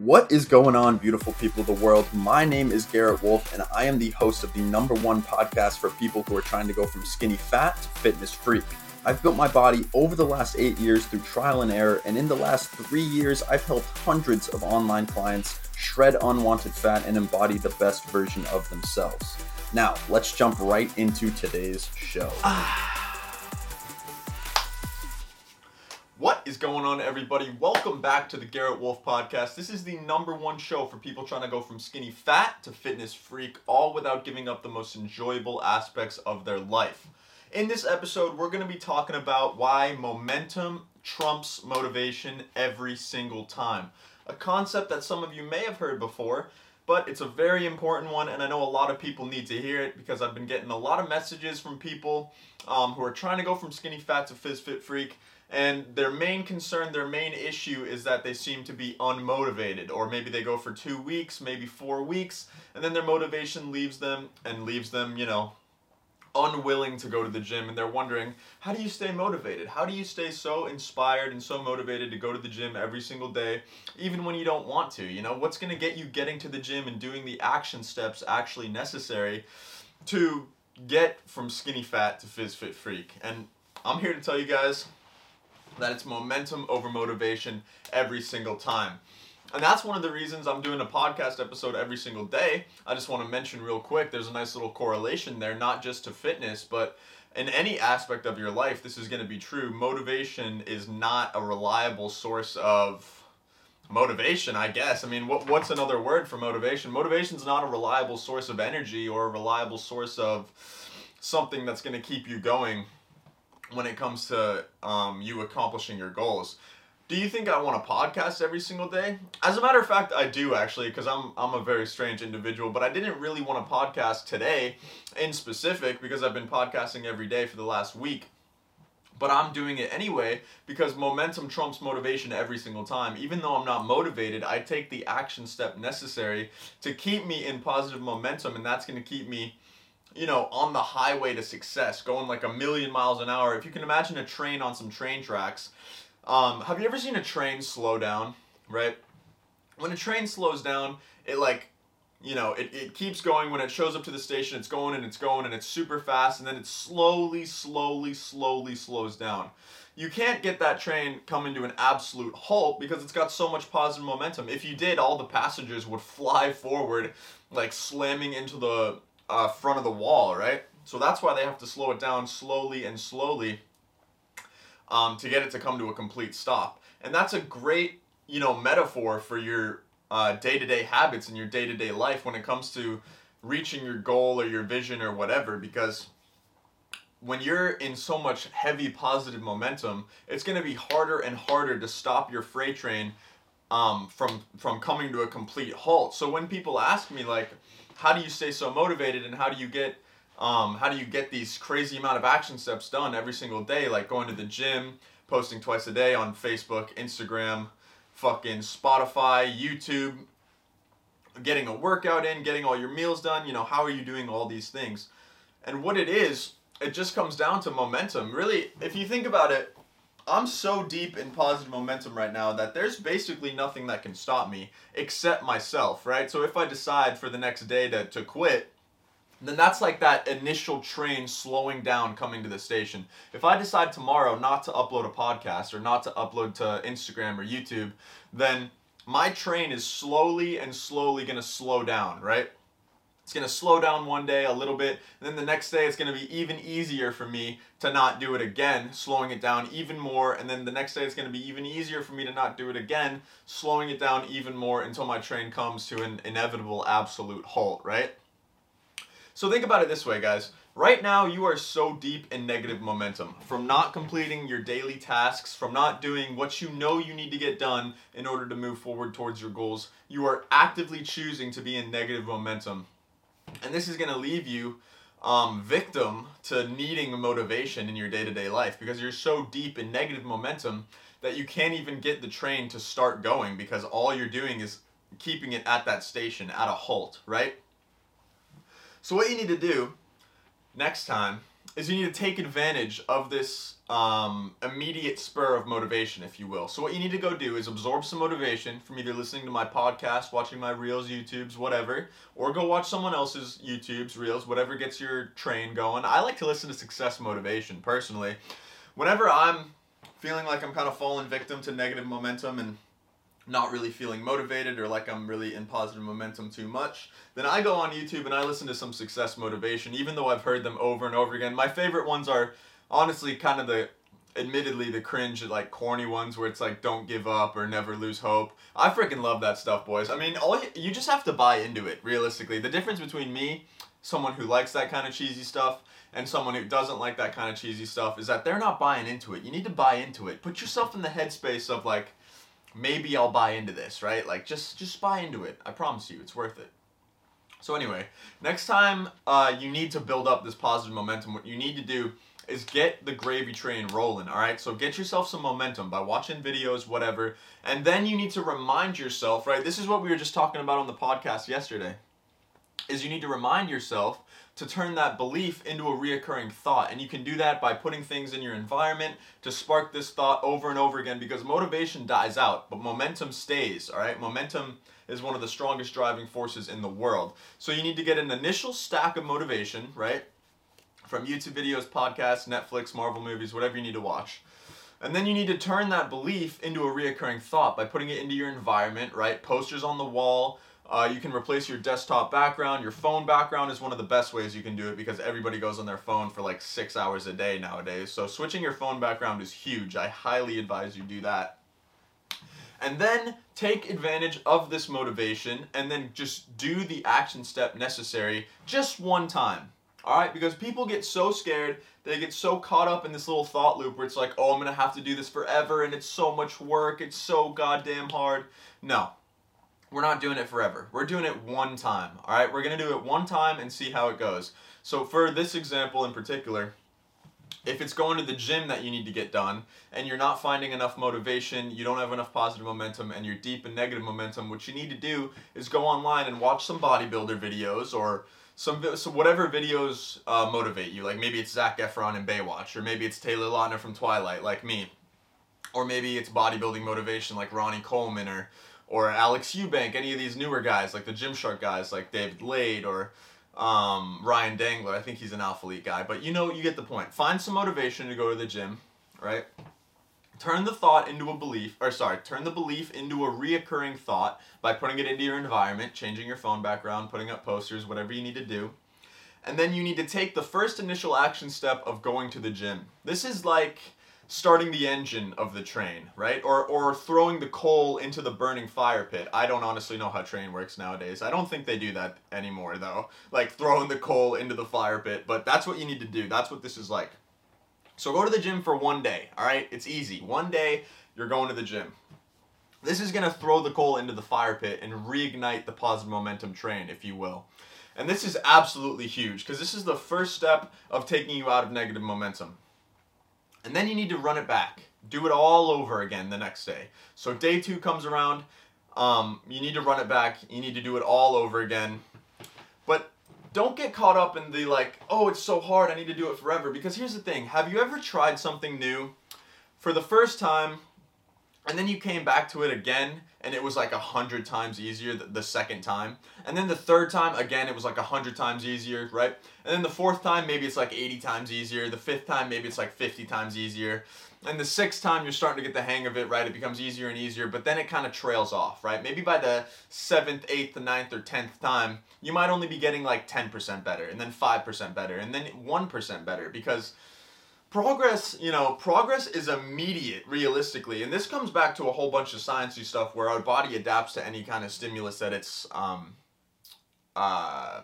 What is going on, beautiful people of the world? My name is Garrett Wolf, and I am the host of the number one podcast for people who are trying to go from skinny fat to fitness freak. I've built my body over the last eight years through trial and error, and in the last three years, I've helped hundreds of online clients shred unwanted fat and embody the best version of themselves. Now, let's jump right into today's show. Ah. What is going on, everybody? Welcome back to the Garrett Wolf Podcast. This is the number one show for people trying to go from skinny fat to fitness freak, all without giving up the most enjoyable aspects of their life. In this episode, we're going to be talking about why momentum trumps motivation every single time. A concept that some of you may have heard before, but it's a very important one, and I know a lot of people need to hear it because I've been getting a lot of messages from people um, who are trying to go from skinny fat to fizz fit freak and their main concern, their main issue is that they seem to be unmotivated, or maybe they go for two weeks, maybe four weeks, and then their motivation leaves them and leaves them, you know, unwilling to go to the gym and they're wondering how do you stay motivated? How do you stay so inspired and so motivated to go to the gym every single day even when you don't want to you know? What's going to get you getting to the gym and doing the action steps actually necessary to get from skinny fat to fizz fit freak? And i'm here to tell you guys that it's momentum over motivation every single time. And that's one of the reasons I'm doing a podcast episode every single day. I just want to mention real quick there's a nice little correlation there, not just to fitness, but in any aspect of your life, this is going to be true. Motivation is not a reliable source of motivation, I guess. I mean, what, what's another word for motivation? Motivation is not a reliable source of energy or a reliable source of something that's going to keep you going when it comes to um, you accomplishing your goals. Do you think I want to podcast every single day? As a matter of fact, I do actually, because I'm I'm a very strange individual. But I didn't really want to podcast today, in specific, because I've been podcasting every day for the last week. But I'm doing it anyway because momentum trumps motivation every single time. Even though I'm not motivated, I take the action step necessary to keep me in positive momentum, and that's going to keep me you know, on the highway to success, going like a million miles an hour. If you can imagine a train on some train tracks, um, have you ever seen a train slow down? Right? When a train slows down, it like, you know, it, it keeps going. When it shows up to the station, it's going and it's going and it's super fast, and then it slowly, slowly, slowly slows down. You can't get that train coming to an absolute halt because it's got so much positive momentum. If you did, all the passengers would fly forward, like slamming into the uh, front of the wall, right? So that's why they have to slow it down slowly and slowly um, to get it to come to a complete stop. And that's a great, you know, metaphor for your uh, day-to-day habits and your day-to-day life when it comes to reaching your goal or your vision or whatever because when you're in so much heavy positive momentum it's going to be harder and harder to stop your freight train um, from from coming to a complete halt so when people ask me like how do you stay so motivated and how do you get um, how do you get these crazy amount of action steps done every single day? Like going to the gym posting twice a day on facebook instagram fucking spotify youtube getting a workout in getting all your meals done. You know how are you doing all these things? And what it is it just comes down to momentum. Really if you think about it I'm so deep in positive momentum right now that there's basically nothing that can stop me except myself, right? So if I decide for the next day to, to quit, then that's like that initial train slowing down coming to the station. If I decide tomorrow not to upload a podcast or not to upload to Instagram or YouTube, then my train is slowly and slowly going to slow down, right? It's going to slow down one day a little bit, and then the next day it's going to be even easier for me to not do it again, slowing it down even more, and then the next day it's going to be even easier for me to not do it again, slowing it down even more until my train comes to an inevitable absolute halt, right? So think about it this way, guys. Right now, you are so deep in negative momentum from not completing your daily tasks, from not doing what you know you need to get done in order to move forward towards your goals. You are actively choosing to be in negative momentum. And this is going to leave you um, victim to needing motivation in your day to day life because you're so deep in negative momentum that you can't even get the train to start going because all you're doing is keeping it at that station at a halt, right? So, what you need to do next time is you need to take advantage of this um, immediate spur of motivation, if you will. So what you need to go do is absorb some motivation from either listening to my podcast, watching my reels, YouTubes, whatever, or go watch someone else's YouTubes, reels, whatever gets your train going. I like to listen to success motivation personally. Whenever I'm feeling like I'm kind of falling victim to negative momentum and not really feeling motivated or like I'm really in positive momentum too much, then I go on YouTube and I listen to some success motivation, even though I've heard them over and over again. My favorite ones are honestly kind of the admittedly the cringe like corny ones where it's like don't give up or never lose hope. I freaking love that stuff boys. I mean all you, you just have to buy into it realistically. The difference between me someone who likes that kind of cheesy stuff and someone who doesn't like that kind of cheesy stuff is that they're not buying into it. You need to buy into it. Put yourself in the headspace of like maybe i'll buy into this right like just just buy into it i promise you it's worth it so anyway next time uh, you need to build up this positive momentum what you need to do is get the gravy train rolling, all right? So get yourself some momentum by watching videos, whatever. And then you need to remind yourself, right? This is what we were just talking about on the podcast yesterday. Is you need to remind yourself to turn that belief into a reoccurring thought. And you can do that by putting things in your environment to spark this thought over and over again because motivation dies out, but momentum stays, all right? Momentum is one of the strongest driving forces in the world. So you need to get an initial stack of motivation, right? from YouTube videos, podcasts, Netflix, Marvel movies, whatever you need to watch. And then you need to turn that belief into a reoccurring thought by putting it into your environment, right? Posters on the wall. Uh, you can replace your desktop background. Your phone background is one of the best ways you can do it because everybody goes on their phone for like six hours a day nowadays. So switching your phone background is huge. I highly advise you do that. And then take advantage of this motivation and then just do the action step necessary just one time. All right, because people get so scared, they get so caught up in this little thought loop where it's like, oh, I'm gonna have to do this forever and it's so much work, it's so goddamn hard. No, we're not doing it forever. We're doing it one time. All right, we're gonna do it one time and see how it goes. So, for this example in particular, if it's going to the gym that you need to get done and you're not finding enough motivation, you don't have enough positive momentum, and you're deep in negative momentum, what you need to do is go online and watch some bodybuilder videos or some so whatever videos uh, motivate you. Like maybe it's Zac Efron in Baywatch, or maybe it's Taylor Lautner from Twilight, like me, or maybe it's bodybuilding motivation, like Ronnie Coleman or or Alex Eubank, any of these newer guys, like the Gymshark guys, like David Laid or um, Ryan Dangler. I think he's an Alphalete guy, but you know, you get the point. Find some motivation to go to the gym, right? Turn the thought into a belief, or sorry, turn the belief into a reoccurring thought by putting it into your environment, changing your phone background, putting up posters, whatever you need to do. And then you need to take the first initial action step of going to the gym. This is like starting the engine of the train, right? Or or throwing the coal into the burning fire pit. I don't honestly know how train works nowadays. I don't think they do that anymore though. Like throwing the coal into the fire pit, but that's what you need to do. That's what this is like. So go to the gym for one day, all right? It's easy. One day, you're going to the gym. This is going to throw the coal into the fire pit and reignite the positive momentum train, if you will. And this is absolutely huge because this is the first step of taking you out of negative momentum. And then you need to run it back. Do it all over again the next day. So day two comes around. Um, you need to run it back. You need to do it all over again. But don't get caught up in the like, oh, it's so hard, I need to do it forever. Because here's the thing have you ever tried something new for the first time and then you came back to it again and it was like a hundred times easier the, the, second time and then the third time again it was like a hundred times easier right and then the fourth time maybe it's like 80 times easier the fifth time maybe it's like 50 times easier and the sixth time you're starting to get the hang of it, right? It becomes easier and easier, but then it kind of trails off, right? Maybe by the seventh, eighth, the ninth, or tenth time, you might only be getting like 10% better, and then 5% better, and then 1% better, because progress, you know, progress is immediate, realistically, and this comes back to a whole bunch of sciencey stuff where our body adapts to any kind of stimulus that it's um, uh,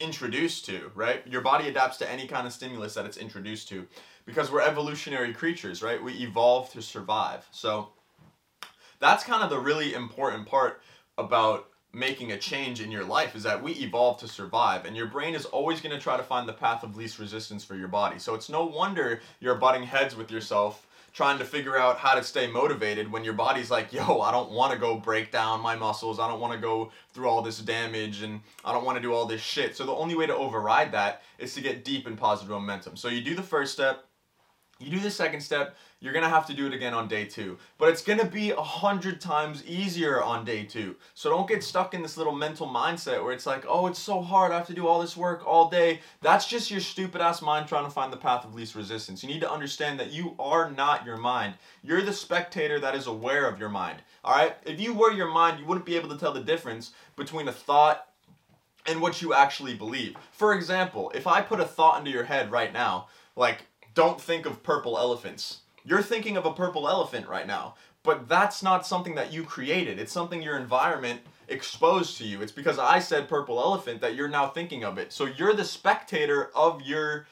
introduced to, right? Your body adapts to any kind of stimulus that it's introduced to because we're evolutionary creatures, right? We evolve to survive. So that's kind of the really important part about making a change in your life is that we evolve to survive and your brain is always going to try to find the path of least resistance for your body. So it's no wonder you're butting heads with yourself trying to figure out how to stay motivated when your body's like, yo, I don't want to go break down my muscles. I don't want to go through all this damage and I don't want to do all this shit. So the only way to override that is to get deep in positive momentum. So you do the first step, you do the second step, you're gonna have to do it again on day two. But it's gonna be a hundred times easier on day two. So don't get stuck in this little mental mindset where it's like, oh, it's so hard, I have to do all this work all day. That's just your stupid ass mind trying to find the path of least resistance. You need to understand that you are not your mind. You're the spectator that is aware of your mind. Alright? If you were your mind, you wouldn't be able to tell the difference between a thought and what you actually believe. For example, if I put a thought into your head right now, like, don't think of purple elephants. You're thinking of a purple elephant right now, but that's not something that you created. It's something your environment exposed to you. It's because I said purple elephant that you're now thinking of it. So you're the spectator of your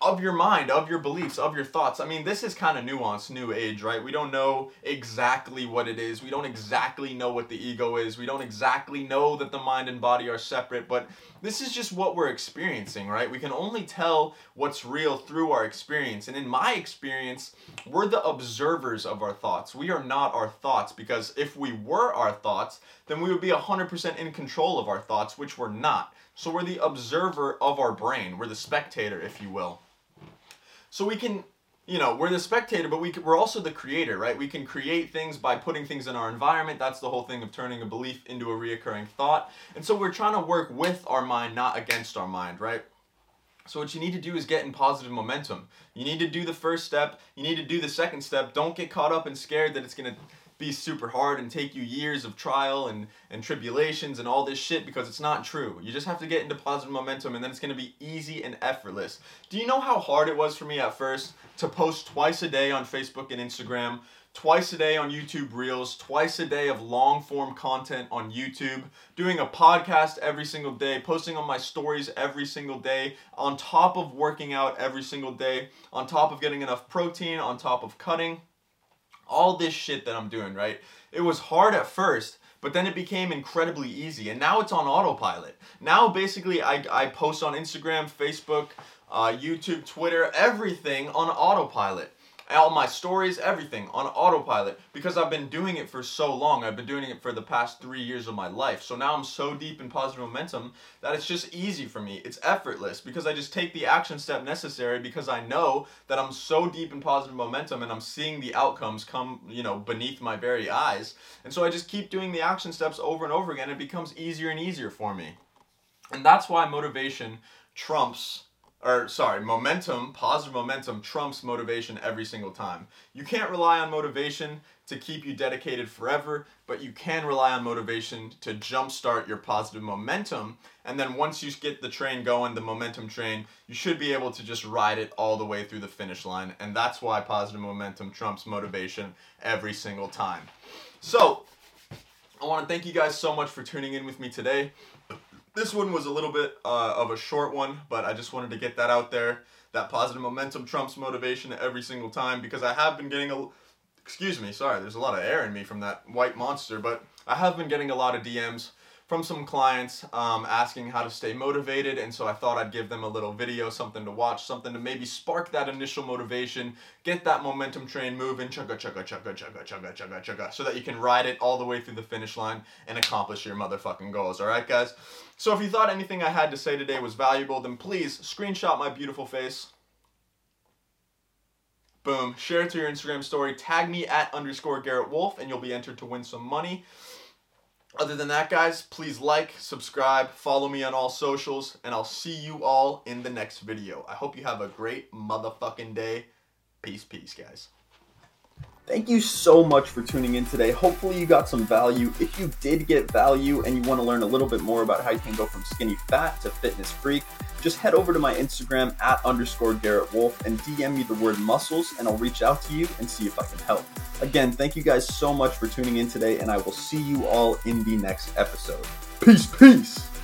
of your mind, of your beliefs, of your thoughts. I mean, this is kind of nuanced, new age, right? We don't know exactly what it is. We don't exactly know what the ego is. We don't exactly know that the mind and body are separate, but this is just what we're experiencing, right? We can only tell what's real through our experience. And in my experience, we're the observers of our thoughts. We are not our thoughts because if we were our thoughts, then we would be 100% in control of our thoughts, which we're not. So we're the observer of our brain. We're the spectator, if you will. So we can, you know, we're the spectator, but we can, we're also the creator, right? We can create things by putting things in our environment. That's the whole thing of turning a belief into a reoccurring thought. And so we're trying to work with our mind, not against our mind, right? So what you need to do is get in positive momentum. You need to do the first step. You need to do the second step. Don't get caught up and scared that it's to be super hard and take you years of trial and, and tribulations and all this shit because it's not true. You just have to get into positive momentum and then it's to be easy and effortless. Do you know how hard it was for me at first to post twice a day on Facebook and Instagram, twice a day on YouTube Reels, twice a day of long form content on YouTube, doing a podcast every single day, posting on my stories every single day, on top of working out every single day, on top of getting enough protein, on top of cutting? All this shit that I'm doing, right? It was hard at first, but then it became incredibly easy. And now it's on autopilot. Now, basically, I, I post on Instagram, Facebook, uh, YouTube, Twitter, everything on autopilot all my stories, everything on autopilot because I've been doing it for so long. I've been doing it for the past three years of my life. So now I'm so deep in positive momentum that it's just easy for me. It's effortless because I just take the action step necessary because I know that I'm so deep in positive momentum and I'm seeing the outcomes come, you know, beneath my very eyes. And so I just keep doing the action steps over and over again. It becomes easier and easier for me. And that's why motivation trumps or sorry, momentum, positive momentum trumps motivation every single time. You can't rely on motivation to keep you dedicated forever, but you can rely on motivation to jumpstart your positive momentum. And then once you get the train going, the momentum train, you should be able to just ride it all the way through the finish line. And that's why positive momentum trumps motivation every single time. So, I want to thank you guys so much for tuning in with me today. This one was a little bit uh, of a short one, but I just wanted to get that out there. That positive momentum trumps motivation every single time because I have been getting a. Excuse me, sorry, there's a lot of air in me from that white monster, but I have been getting a lot of DMs from some clients um, asking how to stay motivated, and so I thought I'd give them a little video, something to watch, something to maybe spark that initial motivation, get that momentum train moving, chugga chugga chugga chugga chugga chugga chugga, so that you can ride it all the way through the finish line and accomplish your motherfucking goals. All right, guys. So if you thought anything I had to say today was valuable, then please screenshot my beautiful face. Boom. Share it to your Instagram story. Tag me at underscore Garrett Wolf, and you'll be entered to win some money. Other than that, guys, please like, subscribe, follow me on all socials, and I'll see you all in the next video. I hope you have a great motherfucking day. Peace, peace, guys. Thank you so much for tuning in today. Hopefully, you got some value. If you did get value and you want to learn a little bit more about how you can go from skinny fat to fitness freak, just head over to my Instagram at underscore Garrett Wolf and DM me the word muscles, and I'll reach out to you and see if I can help. Again, thank you guys so much for tuning in today, and I will see you all in the next episode. Peace, peace.